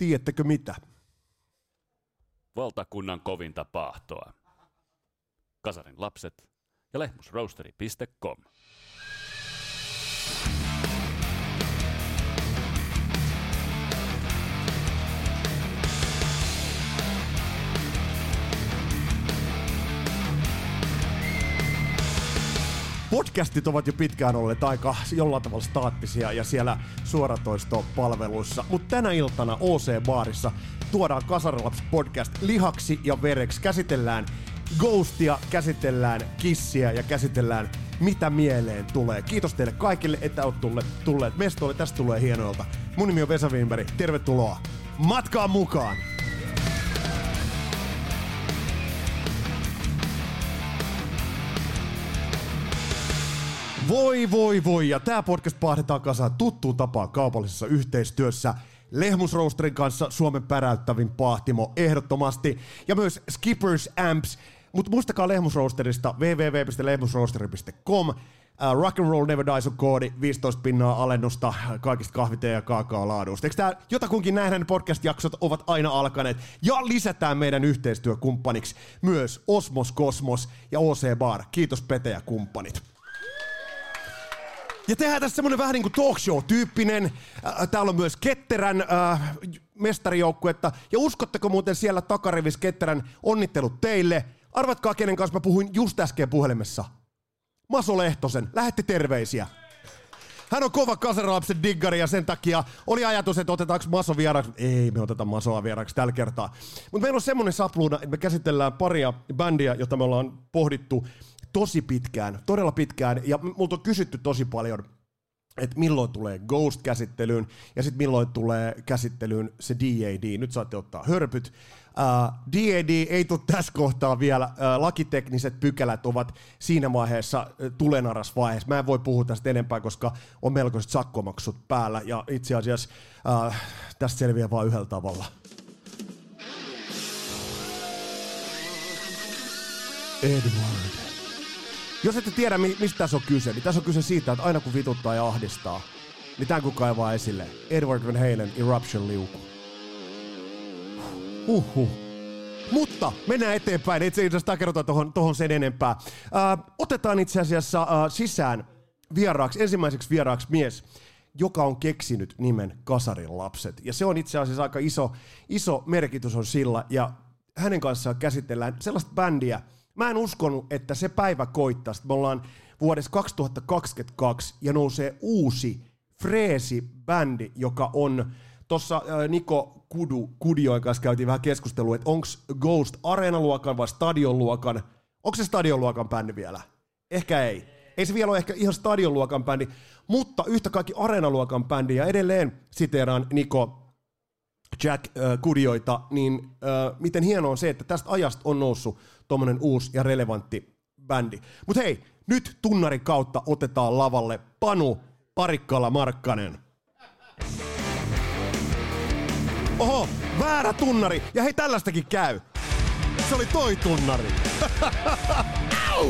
tiedättekö mitä? Valtakunnan kovinta pahtoa. Kasarin lapset ja lehmusroasteri.com. Podcastit ovat jo pitkään olleet aika jollain tavalla staattisia ja siellä suoratoistopalveluissa, mutta tänä iltana OC-baarissa tuodaan Kasarilaps podcast lihaksi ja vereksi. Käsitellään Ghostia, käsitellään Kissiä ja käsitellään mitä mieleen tulee. Kiitos teille kaikille, että olette tulleet, tulleet mestoille. Tästä tulee hienoilta. Mun nimi on Vesa Wimberg. Tervetuloa matkaan mukaan! Voi voi voi, ja tämä podcast pahdetaan kasaan tuttuun tapaan kaupallisessa yhteistyössä Lehmusroosterin kanssa Suomen päräyttävin pahtimo ehdottomasti, ja myös Skippers Amps, mutta muistakaa Lehmusroosterista www.lehmusroosteri.com, uh, rock and roll never dies on koodi, 15 pinnaa alennusta kaikista kahvite- ja kaakaolaadusta. Eikö tää jotakunkin nähdään podcast-jaksot ovat aina alkaneet? Ja lisätään meidän yhteistyökumppaniksi myös Osmos Kosmos ja OC Bar. Kiitos Pete ja kumppanit. Ja tehdään tässä semmonen vähän niin kuin talk show-tyyppinen. Täällä on myös Ketterän äh, mestarijoukkuetta. Ja uskotteko muuten siellä takarivis Ketterän onnittelut teille? Arvatkaa, kenen kanssa mä puhuin just äsken puhelimessa. Maso Lehtosen. Lähetti terveisiä. Hän on kova kasarilapsen diggari ja sen takia oli ajatus, että otetaanko Maso vieraaksi. Ei me oteta Masoa vieraaksi tällä kertaa. Mutta meillä on semmonen sapluuna, että me käsitellään paria bändiä, jota me ollaan pohdittu tosi pitkään, todella pitkään, ja multa on kysytty tosi paljon, että milloin tulee Ghost-käsittelyyn, ja sitten milloin tulee käsittelyyn se DAD. Nyt saatte ottaa hörpyt. Uh, DAD ei tule tässä kohtaa vielä. Uh, lakitekniset pykälät ovat siinä vaiheessa uh, tulenaras vaiheessa. Mä en voi puhua tästä enempää, koska on melkoiset sakkomaksut päällä, ja itse asiassa uh, tästä selviää vain yhdellä tavalla. Edward. Jos ette tiedä, mi- mistä tässä on kyse, niin tässä on kyse siitä, että aina kun vituttaa ja ahdistaa, niin tämän kun kaivaa esille. Edward Van Halen Eruption liuku. Huhhuh. Mutta mennään eteenpäin, itse asiassa takerrotaan tohon, tohon sen enempää. Äh, otetaan itse asiassa äh, sisään vieraaksi, ensimmäiseksi vieraaksi mies, joka on keksinyt nimen Kasarin lapset. Ja se on itse asiassa aika iso, iso merkitys on sillä, ja hänen kanssaan käsitellään sellaista bändiä, Mä en uskonut, että se päivä koittaa, että me ollaan vuodessa 2022 ja nousee uusi freesi bändi, joka on Tuossa äh, Niko Kudu, Kudioin kanssa käytiin vähän keskustelua, että onko Ghost areenaluokan vai stadionluokan. Onko se stadionluokan bändi vielä? Ehkä ei. Ei se vielä ole ehkä ihan stadionluokan bändi, mutta yhtä kaikki areenaluokan bändi. Ja edelleen siteeraan Niko Jack Kudioita, niin miten hienoa on se, että tästä ajasta on noussut tuommoinen uusi ja relevantti bändi. Mutta hei, nyt tunnarin kautta otetaan lavalle Panu Parikkala Markkanen. Oho, väärä tunnari. Ja hei, tällaistakin käy. Se oli toi tunnari. Au!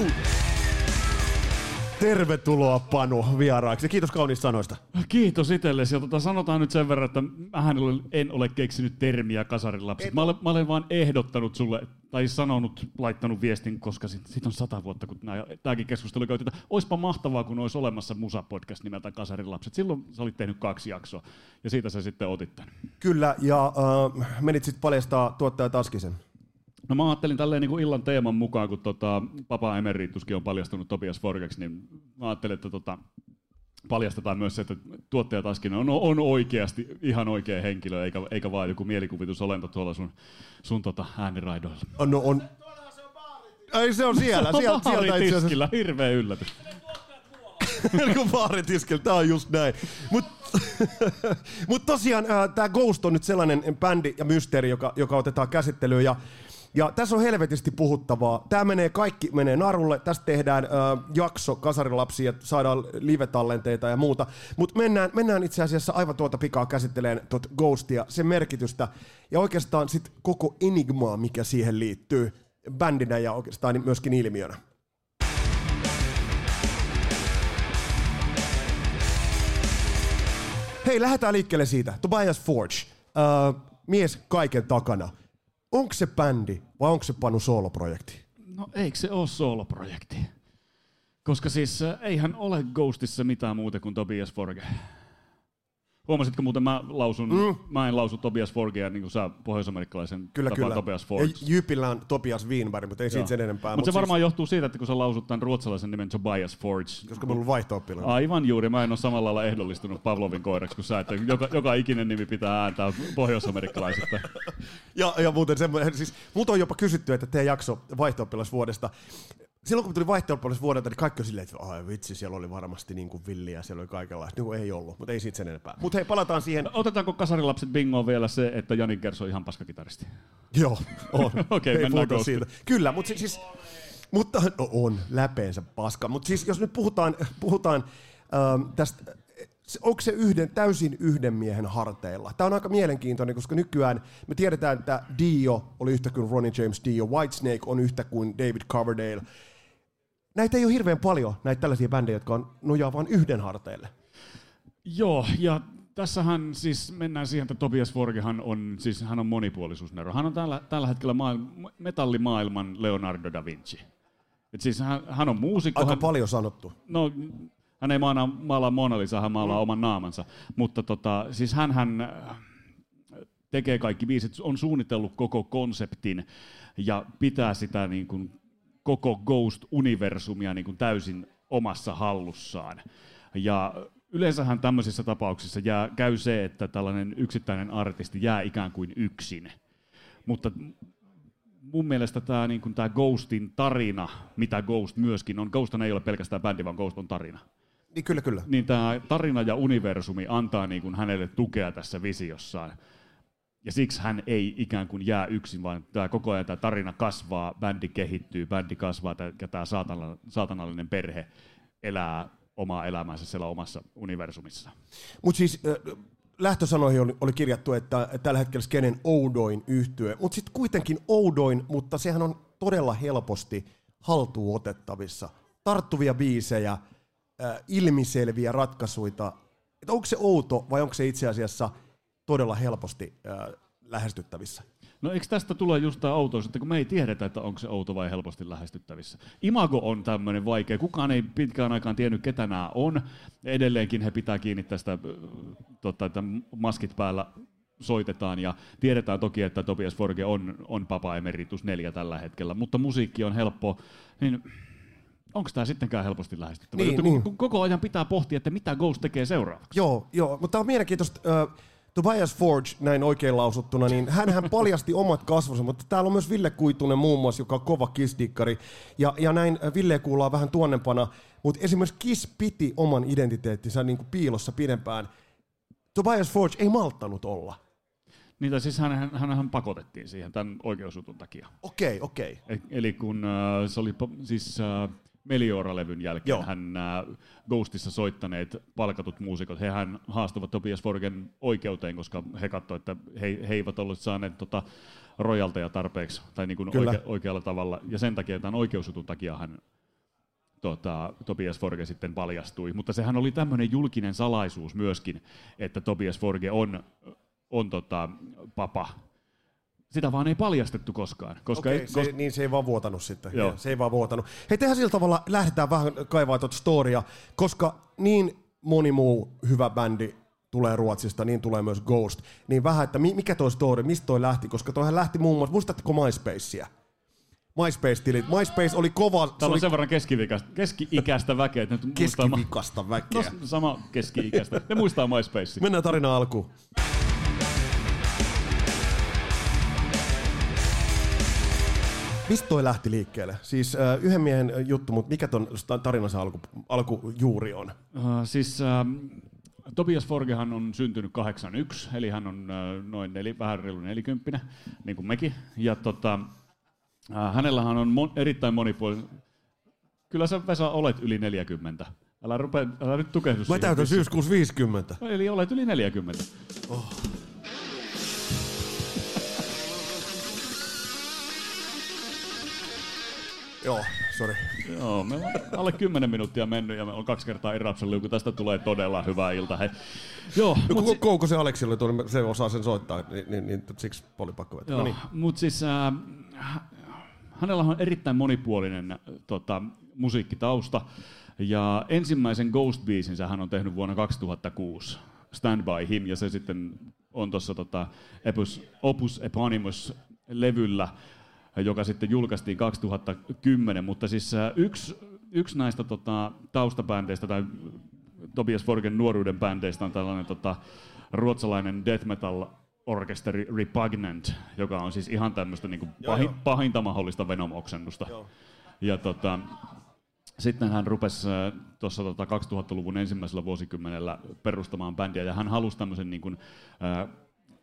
Tervetuloa Panu vieraaksi. Kiitos kauniista sanoista. Kiitos itsellesi. Ja tota, sanotaan nyt sen verran, että mähän en ole keksinyt termiä kasarilapset. Mä olen, mä olen vaan ehdottanut sulle, tai sanonut, laittanut viestin, koska siitä sit on sata vuotta, kun tämäkin keskustelu käytiin, että olisipa mahtavaa, kun olisi olemassa musapodcast nimeltä Kasarilapset. Silloin sä olit tehnyt kaksi jaksoa, ja siitä sä sitten otit tämän. Kyllä, ja äh, menit sitten paljastaa tuottaja Taskisen. No mä ajattelin tälleen niin kuin illan teeman mukaan, kun tota, Papa Emerituskin on paljastunut Topias Forgeksi, niin mä ajattelin, että tota, paljastetaan myös se, että tuottaja Taskinen on, on oikeasti ihan oikea henkilö, eikä, eikä vaan joku mielikuvitusolento tuolla sun, sun tota, ääniraidoilla. No on. Ei se on siellä. Sieltä, sieltä itse asiassa. Hirveä yllätys. Kun baaritiskillä, tää on just näin. Mutta mut tosiaan äh, tämä Ghost on nyt sellainen bändi ja mysteeri, joka, joka otetaan käsittelyyn. Ja ja tässä on helvetisti puhuttavaa. Tämä menee, kaikki menee narulle. Tästä tehdään äh, jakso kasarilapsia, saadaan live-tallenteita ja muuta. Mutta mennään, mennään itse asiassa aivan tuota pikaa käsitteleen tuota Ghostia, sen merkitystä ja oikeastaan sit koko enigmaa, mikä siihen liittyy bändinä ja oikeastaan myöskin ilmiönä. Hei, lähdetään liikkeelle siitä. Tobias Forge. Uh, mies kaiken takana. Onko se bändi vai onko se Panu sooloprojekti? No eikö se ole sooloprojekti? Koska siis äh, eihän ole Ghostissa mitään muuta kuin Tobias Forge. Huomasitko muuten, mä, lausun, mm. mä en lausu Tobias Forgea niin kuin sä pohjoisamerikkalaisen Kyllä, kyllä. Tobias Ja Forge. Jypillä on Tobias Wienberg, mutta ei siitä sen enempää. Mutta se Mut varmaan johtuu siitä, että kun sä lausut tämän ruotsalaisen nimen Tobias Forge. Siis, koska mulla on vaihto Aivan juuri, mä en ole samalla lailla ehdollistunut Pavlovin koiraksi kuin sä, että joka, joka ikinen nimi pitää ääntää pohjoisamerikkalaisesta. Ja, ja muuten semmoinen, siis mut on jopa kysytty, että tee jakso vaihto vuodesta. Silloin kun tuli vaihto vuodelta, niin kaikki on silleen, että ai vitsi, siellä oli varmasti niin kuin villiä, siellä oli kaikenlaista. Niin kuin ei ollut, mutta ei siitä sen enempää. Mutta hei, palataan siihen. Otetaanko kasarilapset bingoon vielä se, että Jani Kers on ihan paskakitaristi? Joo, on. Okei, Ei mennään siitä. Kyllä, mutta siis, siis mutta no on läpeensä paska. Mutta siis jos nyt puhutaan, puhutaan ähm, tästä, onko se yhden, täysin yhden miehen harteilla? Tämä on aika mielenkiintoinen, koska nykyään me tiedetään, että Dio oli yhtä kuin Ronnie James Dio, Whitesnake on yhtä kuin David Coverdale. Näitä ei ole hirveän paljon, näitä tällaisia bändejä, jotka on nojaa vain yhden harteille. Joo, ja tässähän siis mennään siihen, että Tobias Forgehan on, siis hän on monipuolisuusnero. Hän on tällä, tällä hetkellä maailma, metallimaailman Leonardo da Vinci. Et siis hän, hän on muusikko. Aika hän, paljon sanottu. No, hän ei maalaa, maalaa Mona Lisa, hän maalaa mm. oman naamansa. Mutta tota, siis hän, hän tekee kaikki biisit, on suunnitellut koko konseptin ja pitää sitä niin kuin koko Ghost-universumia niin kuin täysin omassa hallussaan. Ja yleensähän tämmöisissä tapauksissa jää, käy se, että tällainen yksittäinen artisti jää ikään kuin yksin. Mutta mun mielestä tämä niin kuin, tää Ghostin tarina, mitä Ghost myöskin on, Ghost ei ole pelkästään bändi, vaan Ghost on tarina. Niin kyllä, kyllä. Niin tämä tarina ja universumi antaa niin kuin hänelle tukea tässä visiossaan. Ja siksi hän ei ikään kuin jää yksin, vaan tämä koko ajan tämä tarina kasvaa, bändi kehittyy, bändi kasvaa ja tämä saatana, saatanallinen perhe elää omaa elämäänsä siellä omassa universumissa. Mutta siis äh, lähtösanoihin oli, oli kirjattu, että tällä hetkellä skenen oudoin yhtye, mutta sitten kuitenkin oudoin, mutta sehän on todella helposti haltuun otettavissa. Tarttuvia biisejä, ilmiselviä ratkaisuita. Et onko se outo vai onko se itse asiassa todella helposti äh, lähestyttävissä? No eikö tästä tule just tämä outous, että kun me ei tiedetä, että onko se outo vai helposti lähestyttävissä. Imago on tämmöinen vaikea. Kukaan ei pitkään aikaan tiennyt, ketä nämä on. Edelleenkin he pitää kiinni tästä, totta, että maskit päällä soitetaan ja tiedetään toki, että Tobias Forge on, on Papa Emeritus 4 tällä hetkellä, mutta musiikki on helppo, niin onko tämä sittenkään helposti lähestyttävä? Niin, niin. kun Koko ajan pitää pohtia, että mitä Ghost tekee seuraavaksi. Joo, joo, mutta tämä on mielenkiintoista. Uh, Tobias Forge, näin oikein lausuttuna, niin hän paljasti omat kasvonsa, mutta täällä on myös Ville Kuitunen muun muassa, joka on kova Kiss-dikkari. Ja, ja näin Ville kuullaan vähän tuonnempana, mutta esimerkiksi Kiss piti oman identiteettinsä niin kuin piilossa pidempään. Tobias Forge ei malttanut olla. Niitä siis hän, hän pakotettiin siihen tämän oikeusjutun takia. Okei, okei. E- Eli kun äh, se oli siis äh, Meliora-levyn jälkeen Joo. hän äh, Ghostissa soittaneet palkatut muusikot, hehän haastavat Tobias Forgen oikeuteen, koska he katsoivat, että he, he eivät olleet saaneet tota, rojalteja tarpeeksi tai niin kuin oike, oikealla tavalla. Ja sen takia, tämän oikeusjutun takia hän tota, Tobias Forge sitten paljastui. Mutta sehän oli tämmöinen julkinen salaisuus myöskin, että Tobias Forge on, on tota, papa. Sitä vaan ei paljastettu koskaan. Koska Okei, ei, se, niin se ei vaan vuotanut sitten. Joo. Se ei vaan vuotanut. Hei, tehdään sillä tavalla, lähdetään vähän kaivaa tuota storia, koska niin moni muu hyvä bändi tulee Ruotsista, niin tulee myös Ghost. Niin vähän, että mi- mikä toi story, mistä toi lähti, koska toihan lähti muun muassa, muistatteko MySpacea? MySpace-tilit. MySpace oli kova, se Täällä oli on sen verran keski-ikäistä, keski-ikäistä väkeä, että ne muistaa... ma- keskivikasta väkeä. No, sama keski-ikäistä. Ne muistaa MySpace. Mennään tarina alkuun. Mistä toi lähti liikkeelle? Siis äh, yhden miehen juttu, mutta mikä ton tarinansa alku, alkujuuri on? Uh, siis uh, Tobias Forgehan on syntynyt 81, eli hän on uh, noin neli, vähän reilu nelikymppinen, niin kuin mekin. Ja tota, uh, hänellähän on mon, erittäin monipuolinen... Kyllä sä Vesa olet yli 40. Älä, rupea, älä nyt tukehdu Mä täytän syyskuussa 50. No, Eli olet yli 40. Joo, Sori. Joo, meillä on alle 10 minuuttia mennyt ja me on kaksi kertaa irrapsellut, kun tästä tulee todella hyvä ilta. Hei. Joo, No, kun si- Kouko se Aleksi oli tuolla, se osaa sen soittaa, niin, niin, niin siksi oli pakko vetää. No Joo, niin. mutta siis äh, hä- hänellä on erittäin monipuolinen tota, musiikkitausta. Ja ensimmäisen Ghost-biisinsä hän on tehnyt vuonna 2006, Stand By Him, ja se sitten on tuossa tota, Opus, Opus Eponymous-levyllä, joka sitten julkaistiin 2010, mutta siis äh, yksi, yksi näistä tota, taustabändeistä tai Tobias Forgen nuoruuden bändeistä on tällainen tota, ruotsalainen death metal orkesteri Repugnant, joka on siis ihan tämmöistä niinku Joo, pahi, joo. pahinta mahdollista Venom-oksennusta. Joo. Ja tota, sitten hän rupesi äh, tuossa tota 2000-luvun ensimmäisellä vuosikymmenellä perustamaan bändiä, ja hän halusi tämmöisen niin kuin, äh,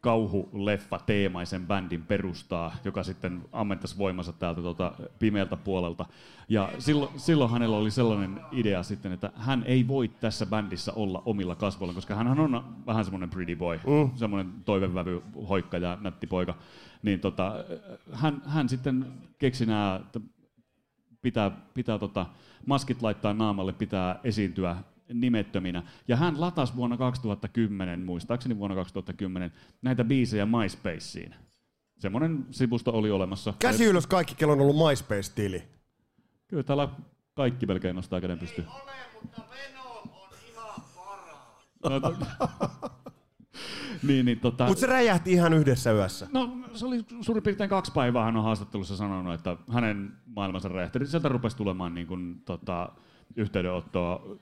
kauhuleffa teemaisen bändin perustaa, joka sitten ammentaisi voimansa täältä tota pimeältä puolelta. Ja silloin, silloin hänellä oli sellainen idea sitten, että hän ei voi tässä bändissä olla omilla kasvoilla, koska hän on vähän semmoinen pretty boy, mm. semmoinen toivevävy, hoikka ja nätti poika. Niin tota, hän, hän sitten keksi nämä, että pitää, pitää tota, maskit laittaa naamalle, pitää esiintyä nimettöminä. Ja hän latasi vuonna 2010, muistaakseni vuonna 2010, näitä biisejä MySpaceen. Semmoinen sivusto oli olemassa. Käsi ylös kaikki, kello on ollut MySpace-tili. Kyllä täällä kaikki melkein nostaa käden pystyyn. ole, mutta Venom on ihan paras. No, niin, niin, tota, Mutta se räjähti ihan yhdessä yössä. No se oli suurin piirtein kaksi päivää hän on haastattelussa sanonut, että hänen maailmansa räjähti. Sieltä rupesi tulemaan niin kuin, tota, yhteydenottoa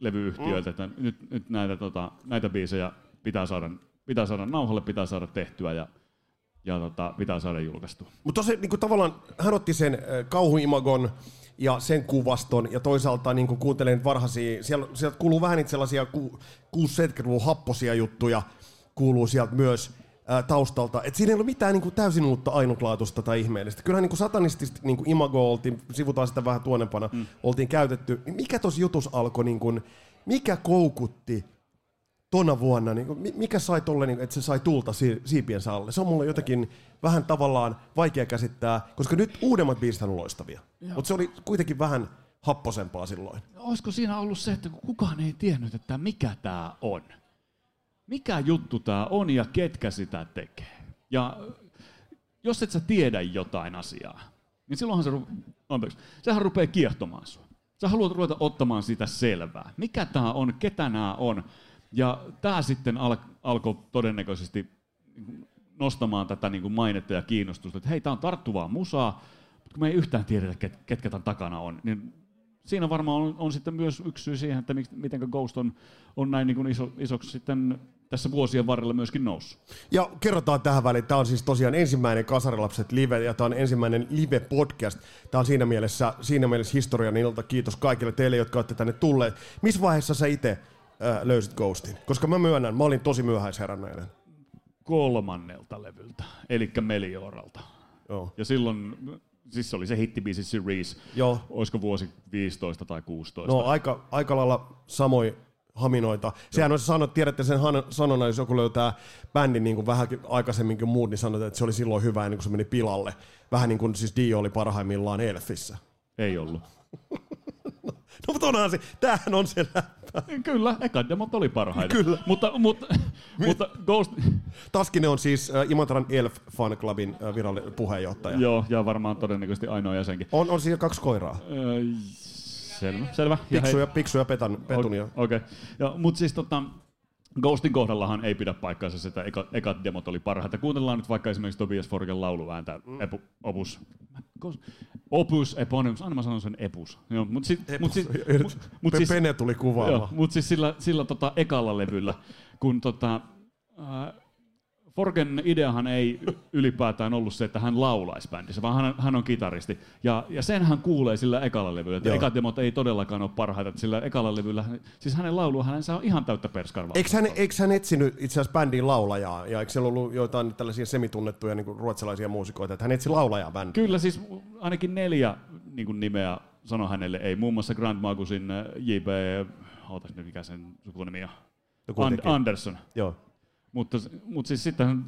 levyyhtiöiltä, että nyt, nyt näitä, tota, näitä biisejä pitää saada, pitää saada nauhalle, pitää saada tehtyä ja, ja tota, pitää saada julkaistua. Mutta niin tavallaan, hän otti sen äh, kauhuimagon ja sen kuvaston ja toisaalta niin kuin kuuntelen varhaisia, siellä, sieltä kuuluu vähän niitä sellaisia ku, 6-70-luvun happosia juttuja, kuuluu sieltä myös taustalta. Et siinä ei ole mitään niin kuin täysin uutta ainutlaatuista tai ihmeellistä. Kyllähän niin satanistista niin kuin imago oltiin, sivutaan sitä vähän tuonempana, mm. oltiin käytetty. Niin mikä tuossa jutus alkoi, niin kuin, mikä koukutti tona vuonna, niin kuin, mi- mikä sai tolle, niin, että se sai tulta si- siipiensä alle? Se on mulle jotenkin vähän tavallaan vaikea käsittää, koska nyt uudemmat biisit on loistavia. Mutta se oli kuitenkin vähän happosempaa silloin. Olisiko siinä ollut se, että kukaan ei tiennyt, että mikä tämä on? Mikä juttu tämä on ja ketkä sitä tekee? Ja jos et sä tiedä jotain asiaa, niin silloinhan se, ru- anteeksi, sehän rupeaa kiehtomaan sua. Sä haluat ruveta ottamaan siitä selvää. Mikä tämä on, ketä nämä on. Ja tämä sitten al- alkoi todennäköisesti niin nostamaan tätä niin kuin mainetta ja kiinnostusta, että hei, tämä on tarttuvaa musaa, mutta kun me ei yhtään tiedetä, ket, ketkä tämän takana on, niin siinä varmaan on, on sitten myös yksi syy siihen, että miten Ghost on, on näin niin kuin iso, isoksi sitten tässä vuosien varrella myöskin noussut. Ja kerrotaan tähän väliin, tämä on siis tosiaan ensimmäinen Kasarilapset live, ja tämä on ensimmäinen live-podcast. Tämä on siinä mielessä, siinä mielessä historian ilta. Kiitos kaikille teille, jotka olette tänne tulleet. Missä vaiheessa sä itse äh, löysit Ghostin? Koska mä myönnän, mä olin tosi myöhäisherännäinen. kolmannelta levyltä, eli Melioralta. Joo. Ja silloin, siis se oli se hittibiisi Series, Joo. olisiko vuosi 15 tai 16. No aika, aika lailla samoin haminoita. Sehän on se sanot, tiedätte sen sanonnan, jos joku löytää bändin niin kuin vähän aikaisemmin kuin muut, niin sanotaan, että se oli silloin hyvä ennen kuin se meni pilalle. Vähän niin kuin siis Dio oli parhaimmillaan Elfissä. Ei ollut. No mutta onhan se, tämähän on se läppä. Kyllä, ekat demot oli parhaita. Kyllä. Mutta, mutta, mutta Ghost, Taskinen on siis äh, Imatran Elf Fan Clubin äh, virallinen puheenjohtaja. joo, ja varmaan todennäköisesti ainoa jäsenkin. On, on siinä kaksi koiraa. Öö, selvä, selvä. Ja Piksu hei- ja, piksu ja petan, petunia. Okei. Okay. Mutta siis tota, Ghostin kohdallahan ei pidä paikkaansa että eka, ekat demot oli parhaita. Kuunnellaan nyt vaikka esimerkiksi Tobias Forgen lauluääntä, mm. epu, opus, opus eponymus, aina mä sanon sen epus. Joo, mut sit, mut siis, mut, mut siis, Pene tuli joo, kuvaamaan. mut siis sillä, sillä tota ekalla levyllä, kun tota, äh, Forgen ideahan ei ylipäätään ollut se, että hän laulaisi bändissä, vaan hän, hän on kitaristi. Ja, ja sen hän kuulee sillä ekalla levyllä. Joo. ekat demot ei todellakaan ole parhaita. että Sillä ekalla levyllä, hän- siis hänen laulua, se on ihan täyttä perskarvaa. Eikö hän, eikö hän etsinyt itse asiassa bändiin laulajaa? Ja eikö siellä ollut joitain tällaisia semitunnettuja niin ruotsalaisia muusikoita, että hän etsi laulajaa bändiin? Kyllä siis ainakin neljä niin kuin nimeä sanoi hänelle ei. Muun muassa Grand Magusin äh, J.B. Ootas nyt mikä sen sukunimi on. And- teki. Anderson. Joo. Mutta, mutta siis sitten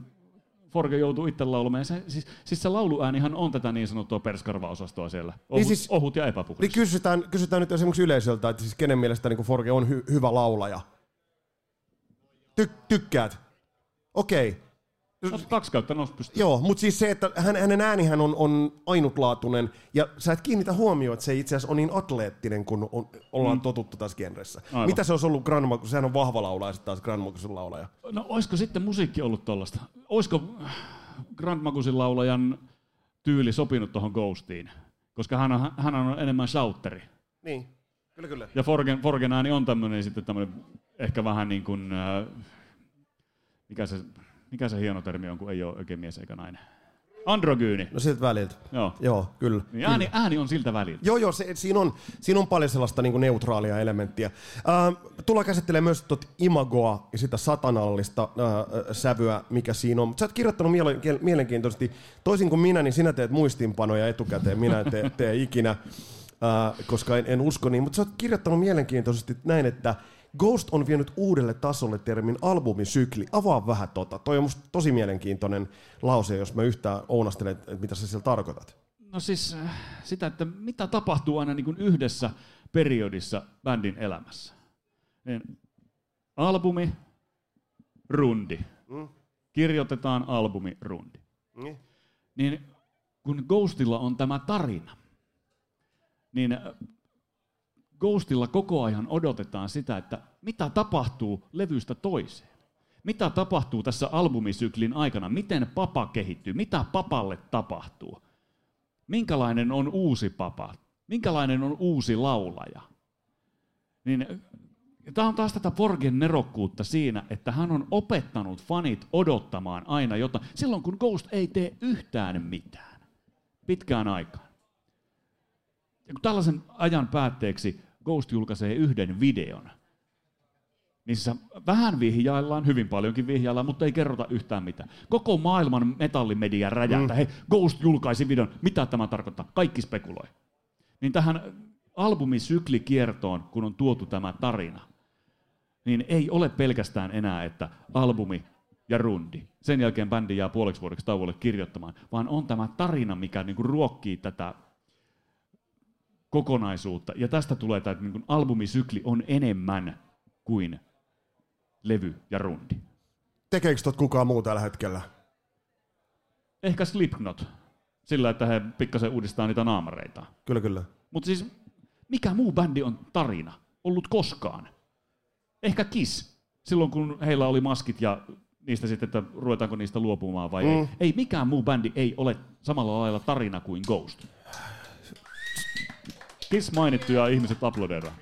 Forge joutuu itse laulamaan. Se, siis, siis se lauluäänihan on tätä niin sanottua perskarvaosastoa siellä. Ohut, Niin siis- ohut ja Niin epäpuhdas. kysytään, kysytään nyt esimerkiksi yleisöltä, että siis kenen mielestä niin Forge on hy- hyvä laulaja. Ty- tykkäät? Okei. No, kaksi kautta nousi pystyyn. Joo, mutta siis se, että hän, hänen äänihän on, on ainutlaatuinen, ja sä et kiinnitä huomioon, että se itse asiassa on niin atleettinen, kun on, ollaan mm. totuttu tässä genressä. Aivan. Mitä se olisi ollut Grandma, kun sehän on vahva laulaja, sitten taas Grand Magusin laulaja. No olisiko sitten musiikki ollut tollasta? Olisiko Grand Magusin laulajan tyyli sopinut tuohon Ghostiin? Koska hän on, hän on enemmän shouteri. Niin, kyllä kyllä. Ja Forgen, Forgen ääni on tämmöinen sitten tämmöinen ehkä vähän niin kuin, äh, mikä, se, mikä se hieno termi on, kun ei ole oikein mies eikä nainen. Androgyyni. No siltä väliltä. Joo. Joo, kyllä. Niin ääni, ääni on siltä väliltä. Joo, joo, se, siinä, on, siinä on paljon sellaista niin neutraalia elementtiä. Ää, tullaan käsittelemään myös tot imagoa ja sitä satanallista ää, sävyä, mikä siinä on. Mutta sä oot kirjoittanut miele- mielenkiintoisesti, toisin kuin minä, niin sinä teet muistinpanoja etukäteen, minä en tee, tee ikinä, ää, koska en, en usko niin. Mutta sä oot kirjoittanut mielenkiintoisesti näin, että Ghost on vienyt uudelle tasolle termin albumisykli. Avaa vähän tota. Toi on musta tosi mielenkiintoinen lause, jos mä yhtään ounastelen, että mitä sä sillä tarkoitat. No siis äh, sitä, että mitä tapahtuu aina niin kuin yhdessä periodissa bändin elämässä. Niin, albumi, rundi. Mm. Kirjoitetaan albumi, rundi. Niin. Niin kun Ghostilla on tämä tarina, niin Ghostilla koko ajan odotetaan sitä, että mitä tapahtuu levystä toiseen. Mitä tapahtuu tässä albumisyklin aikana? Miten papa kehittyy? Mitä papalle tapahtuu? Minkälainen on uusi papa? Minkälainen on uusi laulaja? Niin, tämä on taas tätä Forgen nerokkuutta siinä, että hän on opettanut fanit odottamaan aina jotain. Silloin kun Ghost ei tee yhtään mitään. Pitkään aikaan. Ja kun tällaisen ajan päätteeksi Ghost julkaisee yhden videon, missä vähän vihjaillaan, hyvin paljonkin vihjaillaan, mutta ei kerrota yhtään mitään. Koko maailman metallimedia räjähtää, mm. hei, Ghost julkaisi videon, mitä tämä tarkoittaa? Kaikki spekuloi. Niin tähän albumisyklikiertoon, kun on tuotu tämä tarina, niin ei ole pelkästään enää, että albumi ja rundi. Sen jälkeen bändi jää puoleksi vuodeksi tauolle kirjoittamaan, vaan on tämä tarina, mikä niinku ruokkii tätä kokonaisuutta. Ja tästä tulee tämä, että niinku albumisykli on enemmän kuin levy ja rundi. Tekeekö tot kukaan muu tällä hetkellä? Ehkä Slipknot, sillä että he pikkasen uudistaa niitä naamareita. Kyllä, kyllä. Mutta siis mikä muu bändi on tarina ollut koskaan? Ehkä Kiss, silloin kun heillä oli maskit ja niistä sitten, että ruvetaanko niistä luopumaan vai mm. ei. Ei mikään muu bändi ei ole samalla lailla tarina kuin Ghost. Kiss mainittu ja ihmiset aplodeeraan.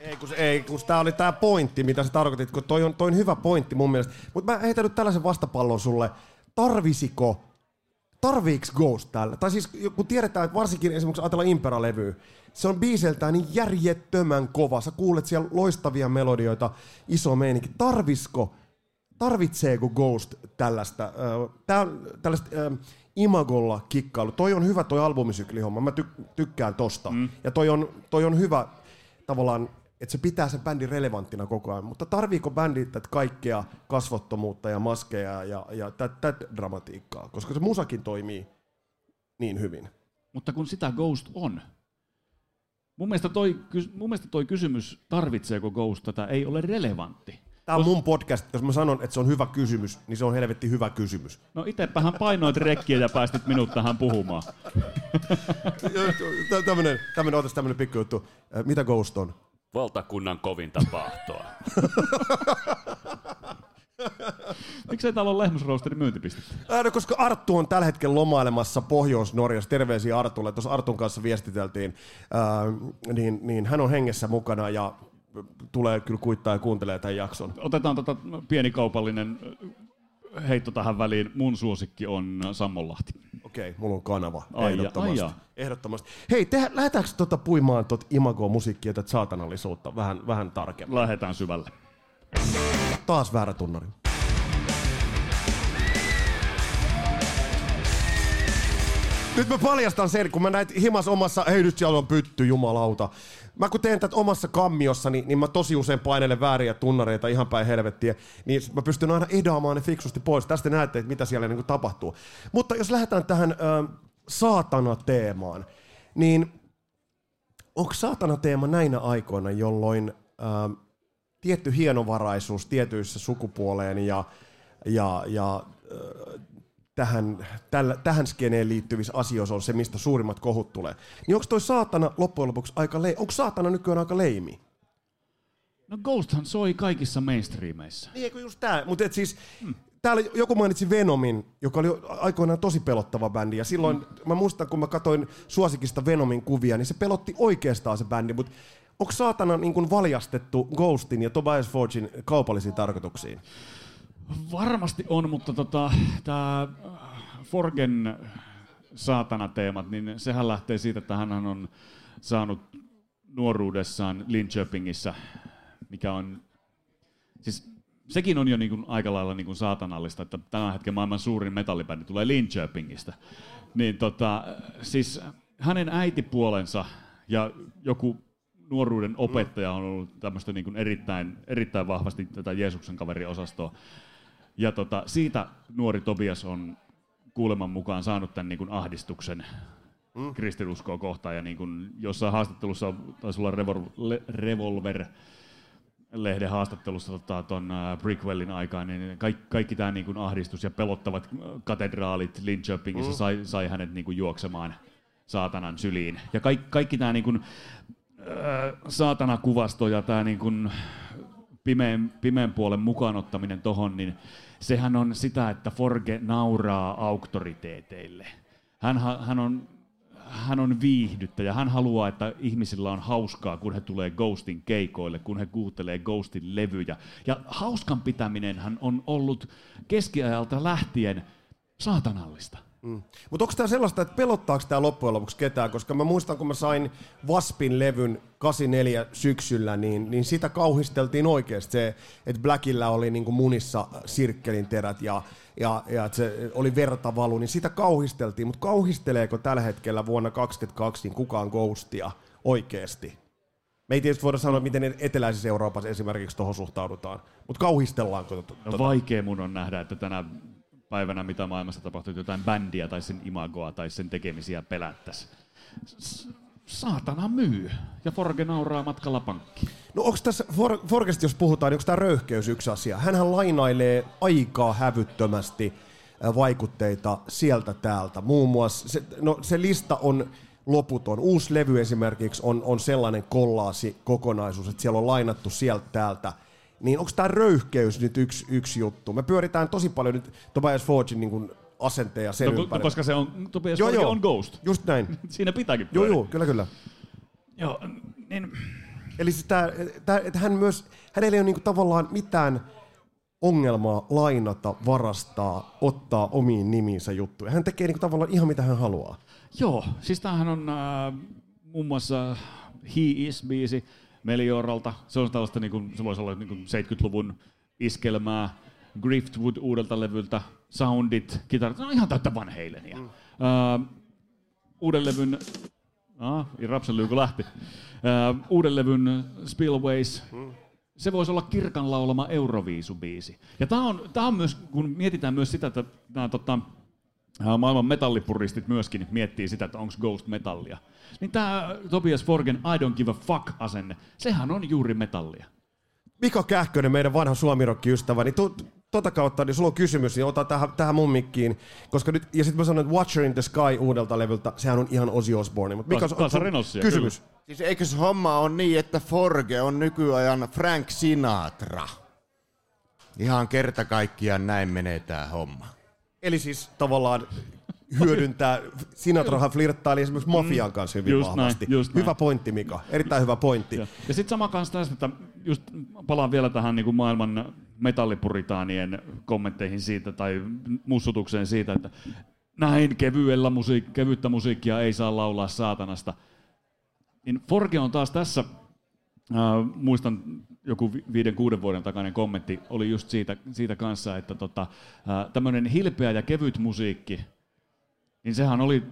Ei, kun, ei, kun tämä oli tämä pointti, mitä sä tarkoitit, kun toi on, toi on hyvä pointti mun mielestä. Mutta mä heitän nyt tällaisen vastapallon sulle. Tarvisiko, tarviiks Ghost tällä? Tai siis kun tiedetään, että varsinkin esimerkiksi ajatellaan Impera-levyä, se on biiseltään niin järjettömän kova. Sä kuulet siellä loistavia melodioita, iso meininki. Tarvisko, tarvitseeko Ghost tällaista, äh, tää, tällaista äh, imagolla kikkailu? Toi on hyvä toi albumisyklihomma, mä tyk- tykkään tosta. Mm. Ja toi on, toi on hyvä tavallaan, että se pitää sen bändin relevanttina koko ajan. Mutta tarviiko bändi tätä kaikkea kasvottomuutta ja maskeja ja, ja tätä dramatiikkaa? Koska se musakin toimii niin hyvin. Mutta kun sitä Ghost on. Mun mielestä toi, mun mielestä toi kysymys, tarvitseeko Ghost tätä, ei ole relevantti. Tämä on mun podcast. Jos mä sanon, että se on hyvä kysymys, niin se on helvetti hyvä kysymys. No itsepähän painoit rekkiä ja päästit minut tähän puhumaan. Tä- tämmönen, tämmönen, otas tämmönen pikku juttu. Äh, Mitä Ghost on? Valtakunnan kovinta paahtoa. Miksei täällä ole lehmusroosterin myyntipistettä? Ää, no, koska Arttu on tällä hetkellä lomailemassa Pohjois-Norjassa. Terveisiä Artulle. Tuossa Artun kanssa viestiteltiin. Ää, niin, niin hän on hengessä mukana ja tulee kyllä kuittaa ja kuuntelee tämän jakson. Otetaan tota pieni kaupallinen heitto tähän väliin. Mun suosikki on Sammonlahti. Okei, mulla on kanava. Ai ehdottomasti. ai ja. ehdottomasti. Hei, te, lähdetäänkö tota puimaan tot imago-musiikkia, tätä saatanallisuutta vähän, vähän tarkemmin? Lähetään syvälle. Taas väärä tunnari. Nyt mä paljastan sen, kun mä näin himas omassa, hei nyt siellä on pytty, jumalauta. Mä kun teen tätä omassa kammiossa, niin, niin mä tosi usein painelen vääriä tunnareita ihan päin helvettiä, niin mä pystyn aina edaamaan ne fiksusti pois. Tästä näette, että mitä siellä niin kuin tapahtuu. Mutta jos lähdetään tähän ö, saatana-teemaan, niin onko saatana-teema näinä aikoina, jolloin ö, tietty hienovaraisuus tietyissä sukupuoleen ja, ja, ja ö, tähän, tällä, tähän skeneen liittyvissä asioissa on se, mistä suurimmat kohut tulee. Niin onko toi saatana loppujen lopuksi aika le- onko saatana nykyään aika leimi? No Ghosthan soi kaikissa mainstreameissa. Niin, eikö just tää, mutta siis, hmm. täällä joku mainitsi Venomin, joka oli aikoinaan tosi pelottava bändi, ja silloin, hmm. mä muistan, kun mä katsoin suosikista Venomin kuvia, niin se pelotti oikeastaan se bändi, mutta onko saatana niin valjastettu Ghostin ja Tobias Forgin kaupallisiin tarkoituksiin? Varmasti on, mutta tota, tämä Forgen saatana-teemat, niin sehän lähtee siitä, että hän on saanut nuoruudessaan Linköpingissä, mikä on, siis sekin on jo niin kuin aika lailla niin kuin saatanallista, että tämän hetken maailman suurin metallibändi tulee Linköpingistä. Niin tota, siis hänen äitipuolensa ja joku nuoruuden opettaja on ollut tämmöistä niin kuin erittäin, erittäin vahvasti tätä Jeesuksen kaveriosastoa. Ja tota, siitä nuori Tobias on kuuleman mukaan saanut tämän niin kuin ahdistuksen mm. kristinuskoa kohtaan. Ja niin kuin jossain haastattelussa taisi olla Revol- Le- Revolver, lehden haastattelussa tota, ton uh, Brickwellin aikaan, niin kaikki, kaikki tämä niin ahdistus ja pelottavat katedraalit Linköpingissä mm. sai, sai hänet niin kuin juoksemaan saatanan syliin. Ja kaikki, kaikki tämä niin kuin, äh, saatanakuvasto ja tämä niin kuin, pimeän, pimeän puolen mukaanottaminen tohon, niin sehän on sitä, että Forge nauraa auktoriteeteille. Hän, hän, on, hän on viihdyttäjä. Hän haluaa, että ihmisillä on hauskaa, kun he tulee Ghostin keikoille, kun he kuuntelee Ghostin levyjä. Ja hauskan pitäminen hän on ollut keskiajalta lähtien saatanallista. Mm. Mutta onko tämä sellaista, että pelottaako tämä loppujen lopuksi ketään? Koska mä muistan, kun mä sain Waspin levyn 84 syksyllä, niin, niin sitä kauhisteltiin oikeasti se, että Blackilla oli niinku munissa sirkkelin terät ja, ja, ja että se oli vertavalu, niin sitä kauhisteltiin. Mutta kauhisteleeko tällä hetkellä vuonna 2022 niin kukaan Ghostia oikeasti? Me ei tietysti voida sanoa, miten eteläisessä Euroopassa esimerkiksi tuohon suhtaudutaan, mutta kauhistellaanko? To- no, vaikea mun on nähdä, että tänä päivänä, mitä maailmassa tapahtuu, jotain bändiä tai sen imagoa tai sen tekemisiä pelättäisi. Saatana myy. Ja Forge nauraa matkalla pankkiin. No onko tässä, For, Forgesta jos puhutaan, niin onko tämä röyhkeys yksi asia? Hänhän lainailee aikaa hävyttömästi vaikutteita sieltä täältä. Muun muassa, se, no, se lista on loputon. Uusi levy esimerkiksi on, on sellainen kollaasi kokonaisuus, että siellä on lainattu sieltä täältä – niin onko tämä röyhkeys nyt yksi, yksi juttu? Me pyöritään tosi paljon nyt Tobias Forgin niin asenteja sen no, ympärillä. Koska se on, Tobias joo, joo. on Ghost. Just näin. Siinä pitääkin pyöriä. Joo, joo, kyllä, kyllä. Joo, niin... Eli siis tää, tää, että hän myös, hänellä ei ole niinku tavallaan mitään ongelmaa lainata, varastaa, ottaa omiin nimiinsä juttuja. Hän tekee niinku tavallaan ihan mitä hän haluaa. Joo, siis tämähän on äh, muun muassa He Is-biisi, Melioralta. Se on tällaista, niin kuin, se voisi olla niin kuin 70-luvun iskelmää. Griftwood uudelta levyltä, soundit, kitarat, no ihan täyttä Van Halenia. Mm. Uh, uuden levyn, ah, rapsen lähti. Uh, uuden levyn Spillways, mm. se voisi olla Kirkan laulama Euroviisubiisi. Ja tämä on, tää on myös, kun mietitään myös sitä, että nämä tota, maailman metallipuristit myöskin miettii sitä, että onko Ghost metallia. Niin tämä Tobias Forgen I don't give a fuck asenne, sehän on juuri metallia. Mika Kähkönen, meidän vanha suomirokki-ystävä, niin tu, tota kautta, niin sulla on kysymys, niin ota tähän, tähän mun mikkiin. Koska nyt, ja sitten mä sanon, että Watcher in the Sky uudelta levyltä, sehän on ihan Ozzy Osbourne. Mutta Mika, Kas, kysymys? Kyllä. Siis eikö se homma on niin, että Forge on nykyajan Frank Sinatra? Ihan kerta kaikkiaan näin menee tää homma. Eli siis tavallaan hyödyntää. Sinatrahan flirttaili esimerkiksi mafian kanssa hyvin just vahvasti. Näin, just hyvä näin. pointti, Mika. Erittäin hyvä pointti. Ja, ja sitten sama kanssa tästä, että just palaan vielä tähän niin kuin maailman metallipuritaanien kommentteihin siitä tai mussutukseen siitä, että näin kevyellä musiik- kevyttä musiikkia ei saa laulaa saatanasta. Niin Forge on taas tässä, äh, muistan joku viiden, kuuden vuoden takainen kommentti oli just siitä, siitä kanssa, että tota, äh, tämmöinen hilpeä ja kevyt musiikki – niin sehän oli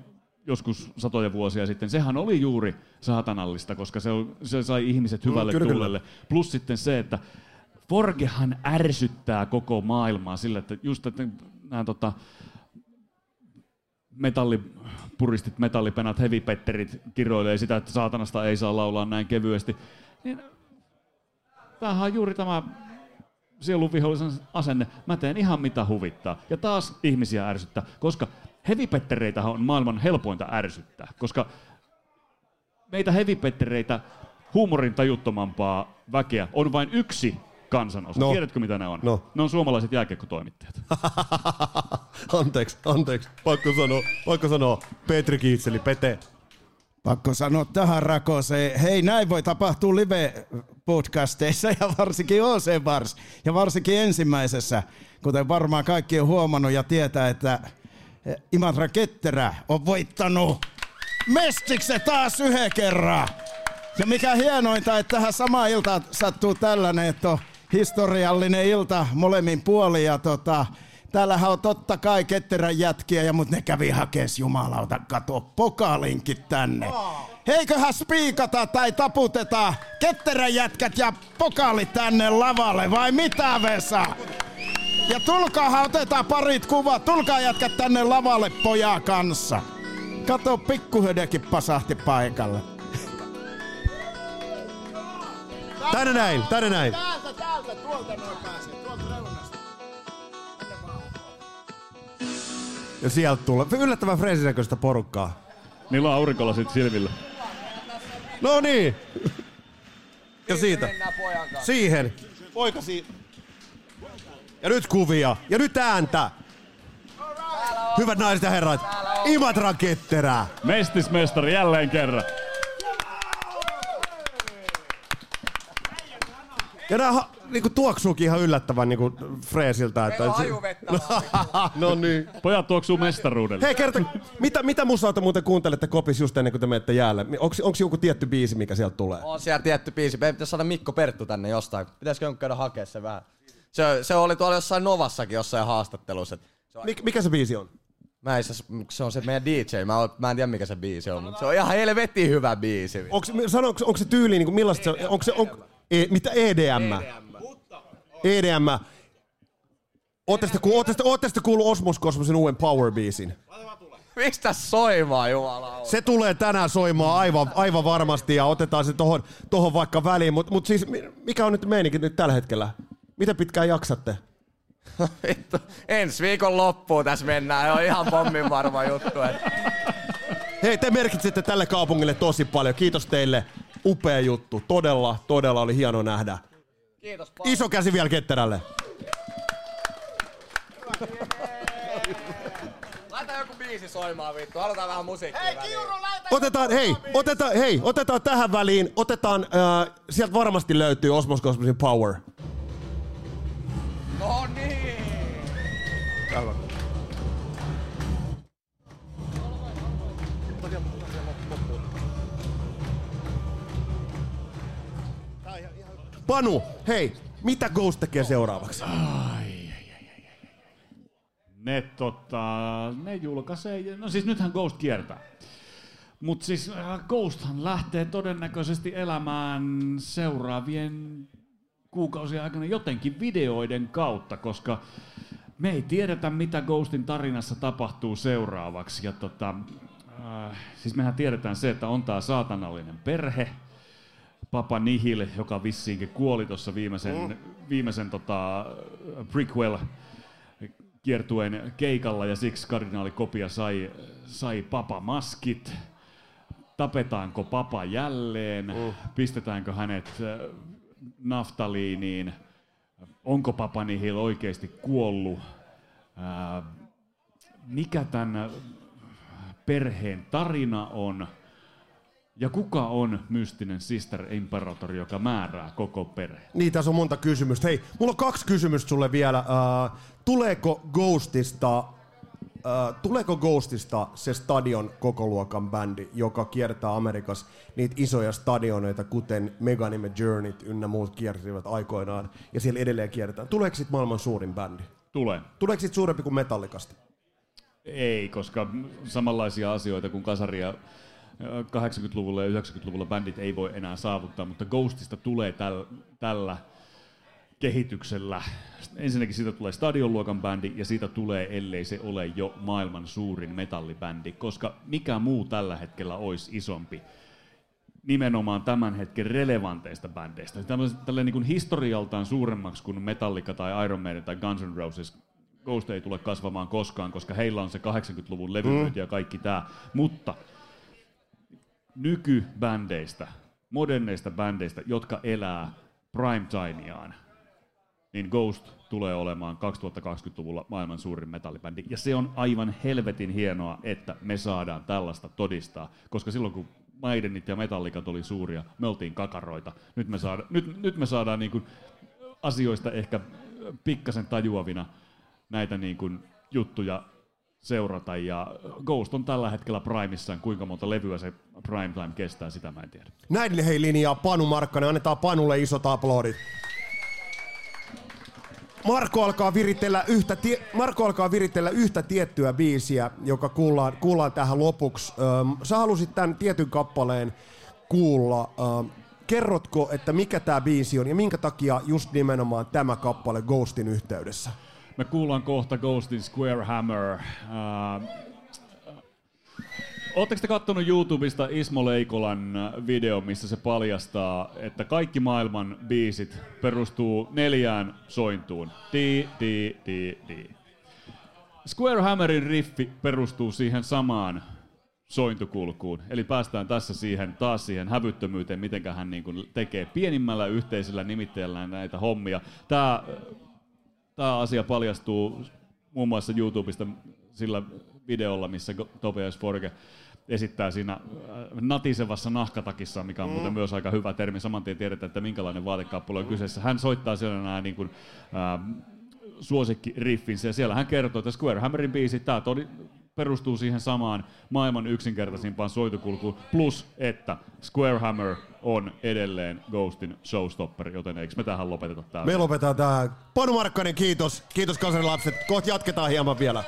joskus satoja vuosia sitten, sehän oli juuri saatanallista, koska se, se sai ihmiset hyvälle Mm, kyllä, kyllä. tuulelle. Plus sitten se, että Forgehan ärsyttää koko maailmaa sillä, että just että nämä tota, metallipuristit, metallipenat, heavy-petterit kiroilee sitä, että saatanasta ei saa laulaa näin kevyesti. Niin, tämähän on juuri tämä sielunvihollisen asenne. Mä teen ihan mitä huvittaa. Ja taas ihmisiä ärsyttää, koska heavy-pettereitä on maailman helpointa ärsyttää, koska meitä heavy-pettereitä huumorin tajuttomampaa väkeä on vain yksi kansanosa. No. Tiedätkö mitä ne on? No. Ne on suomalaiset jääkiekkotoimittajat. anteeksi, anteeksi. Pakko sanoa, pakko sanoa. Petri Kiitseli, Pete. Pakko sanoa tähän rakoseen. Hei, näin voi tapahtua live-podcasteissa ja varsinkin OC Bars. Ja varsinkin ensimmäisessä, kuten varmaan kaikki on huomannut ja tietää, että Imatra Ketterä on voittanut mestiksen taas yhden kerran. Ja mikä hienointa, että tähän samaan iltaan sattuu tällainen, että on historiallinen ilta molemmin puolin. Ja tota, täällähän on totta kai ketterän jätkiä, ja mut ne kävi hakees jumalauta, kato pokaalinkit tänne. Heiköhän spiikata tai taputeta ketterän jätkät ja pokaalit tänne lavalle, vai mitä Vesa? Ja tulkaa, otetaan parit kuvat. Tulkaa jätkät tänne lavalle pojaa kanssa. Kato, pikkuhödekin pasahti paikalle. Tänne näin, tänne näin. Täältä, täältä, tuolta noin pääsee, Ja sieltä tulee. Yllättävän freesin näköistä porukkaa. Niillä on aurinkolasit silmillä. No niin. Ja siitä. Siihen. Poika siitä. Ja nyt kuvia. Ja nyt ääntä. Hyvät naiset ja herrat. Imatran ketterää. Mestismestari jälleen kerran. Ja nää ha- niinku tuoksuukin ihan yllättävän niinku freesiltä. Että no niin. Pojat tuoksuu mestaruudelle. Hei kerta, mitä, mitä musaa te muuten kuuntelette kopis just ennen kuin te menette jäälle? Onko, onko joku tietty biisi, mikä sieltä tulee? On siellä tietty biisi. Meidän pitäisi saada Mikko Perttu tänne jostain. Pitäisikö jonkun käydä hakea se vähän? Se, se oli tuolla jossain Novassakin jossain haastattelussa. Se on, Mik, mikä se biisi on? mä en, se, on se meidän DJ. Mä, oon- mä en tiedä mikä se biisi on, mutta se on ihan helvetin hyvä biisi. Onko, sano, onko, onko se tyyli, niin kuin millaista se on? Onko se, on, e, mitä EDM? EDM. Ku, ootte, sitten, kuullut Osmos Kosmosen uuden Power-biisin? Miksi tässä soimaa, jumala? Se tulee tänään soimaan aivan, aivan varmasti ja otetaan se tohon, tohon vaikka väliin. Mutta mut siis mi- mikä on nyt meininki nyt tällä hetkellä? Mitä pitkään jaksatte? Vittu, ensi viikon loppuun tässä mennään. On ihan pommin varma juttu. Et. Hei, te merkitsette tälle kaupungille tosi paljon. Kiitos teille. Upea juttu. Todella, todella oli hieno nähdä. Kiitos paljon. Iso käsi vielä ketterälle. Laita joku biisi soimaan vittu. Halutaan vähän musiikkia Hei, väliin. Otetaan, hei, otetaan, hei, otetaan tähän väliin, otetaan, äh, sieltä varmasti löytyy Osmos Cosmosin Power. No niin. Panu, hei, mitä Ghost tekee seuraavaksi? Ne, tota, ne julkaisee, no siis nythän Ghost kiertää. Mutta siis äh, Ghosthan lähtee todennäköisesti elämään seuraavien kuukausien aikana jotenkin videoiden kautta, koska me ei tiedetä, mitä Ghostin tarinassa tapahtuu seuraavaksi. Ja tota, äh, siis mehän tiedetään se, että on tämä saatanallinen perhe, Papa Nihil, joka vissiinkin kuoli tuossa viimeisen, viimeisen tota, prequel kiertueen keikalla ja siksi kardinaali Kopia sai, sai papa maskit. Tapetaanko papa jälleen? Mm. Pistetäänkö hänet äh, naftaliiniin? Onko papa Nihil oikeasti kuollut? Äh, mikä tämän perheen tarina on? Ja kuka on mystinen Sister Imperator, joka määrää koko perheen? Niin, tässä on monta kysymystä. Hei, mulla on kaksi kysymystä sulle vielä. Äh, tuleeko Ghostista, äh, tuleeko Ghostista se stadion kokoluokan bändi, joka kiertää Amerikassa niitä isoja stadioneita, kuten Megan ja Journeyt ynnä muut kiersivät aikoinaan, ja siellä edelleen kierretään. Tuleeko sit maailman suurin bändi? Tulee. Tuleeko sit suurempi kuin Metallicasta? Ei, koska samanlaisia asioita kuin kasaria 80-luvulla ja 90-luvulla bändit ei voi enää saavuttaa, mutta Ghostista tulee täl, tällä kehityksellä. Ensinnäkin siitä tulee stadionluokan bändi ja siitä tulee, ellei se ole jo maailman suurin metallibändi, koska mikä muu tällä hetkellä olisi isompi nimenomaan tämän hetken relevanteista bändeistä. Tällä niin kuin historialtaan suuremmaksi kuin Metallica tai Iron Maiden tai Guns N' Roses Ghost ei tule kasvamaan koskaan, koska heillä on se 80-luvun levymyynti ja kaikki tämä. Mutta nykybändeistä, moderneista bändeistä, jotka elää primetimeaan, niin Ghost tulee olemaan 2020-luvulla maailman suurin metallibändi. Ja se on aivan helvetin hienoa, että me saadaan tällaista todistaa, koska silloin kun Maidenit ja Metallikat oli suuria, me oltiin kakaroita. Nyt me, saada, nyt, nyt me saadaan niin kuin asioista ehkä pikkasen tajuavina näitä niin kuin juttuja seurata. Ja Ghost on tällä hetkellä primissaan. Kuinka monta levyä se primetime kestää, sitä mä en tiedä. Näin hei linjaa Panu Markkanen. Annetaan Panulle isot aplodit. Marko alkaa viritellä yhtä, tie- Marko alkaa viritellä yhtä tiettyä biisiä, joka kuullaan, kuullaan tähän lopuksi. Öm, sä halusit tämän tietyn kappaleen kuulla. Kerrotko, että mikä tämä biisi on ja minkä takia just nimenomaan tämä kappale Ghostin yhteydessä? Me kuullaan kohta Ghostin Square Hammer. Uh, Oletteko te kattonut YouTubesta Ismo Leikolan video, missä se paljastaa, että kaikki maailman biisit perustuu neljään sointuun. Di, di, di, di. Square Hammerin riffi perustuu siihen samaan sointukulkuun. Eli päästään tässä siihen, taas siihen hävyttömyyteen, miten hän niin tekee pienimmällä yhteisellä nimittäjällä näitä hommia. Tämä, tämä asia paljastuu muun muassa YouTubesta sillä videolla, missä Tobias Forge esittää siinä äh, natisevassa nahkatakissa, mikä on muuten myös aika hyvä termi. Saman tien tiedetään, että minkälainen vaatekappale on kyseessä. Hän soittaa siellä nämä niin kuin, äh, suosikkiriffinsä ja siellä hän kertoo, että Square Hammerin biisi, tämä todi, perustuu siihen samaan maailman yksinkertaisimpaan soitukulkuun, plus että Square Hammer on edelleen Ghostin showstopper, joten eikö me tähän lopeteta täällä? Me lopetetaan tähän. Panu Markkanen, kiitos. Kiitos kansanlapset. Kohta jatketaan hieman vielä.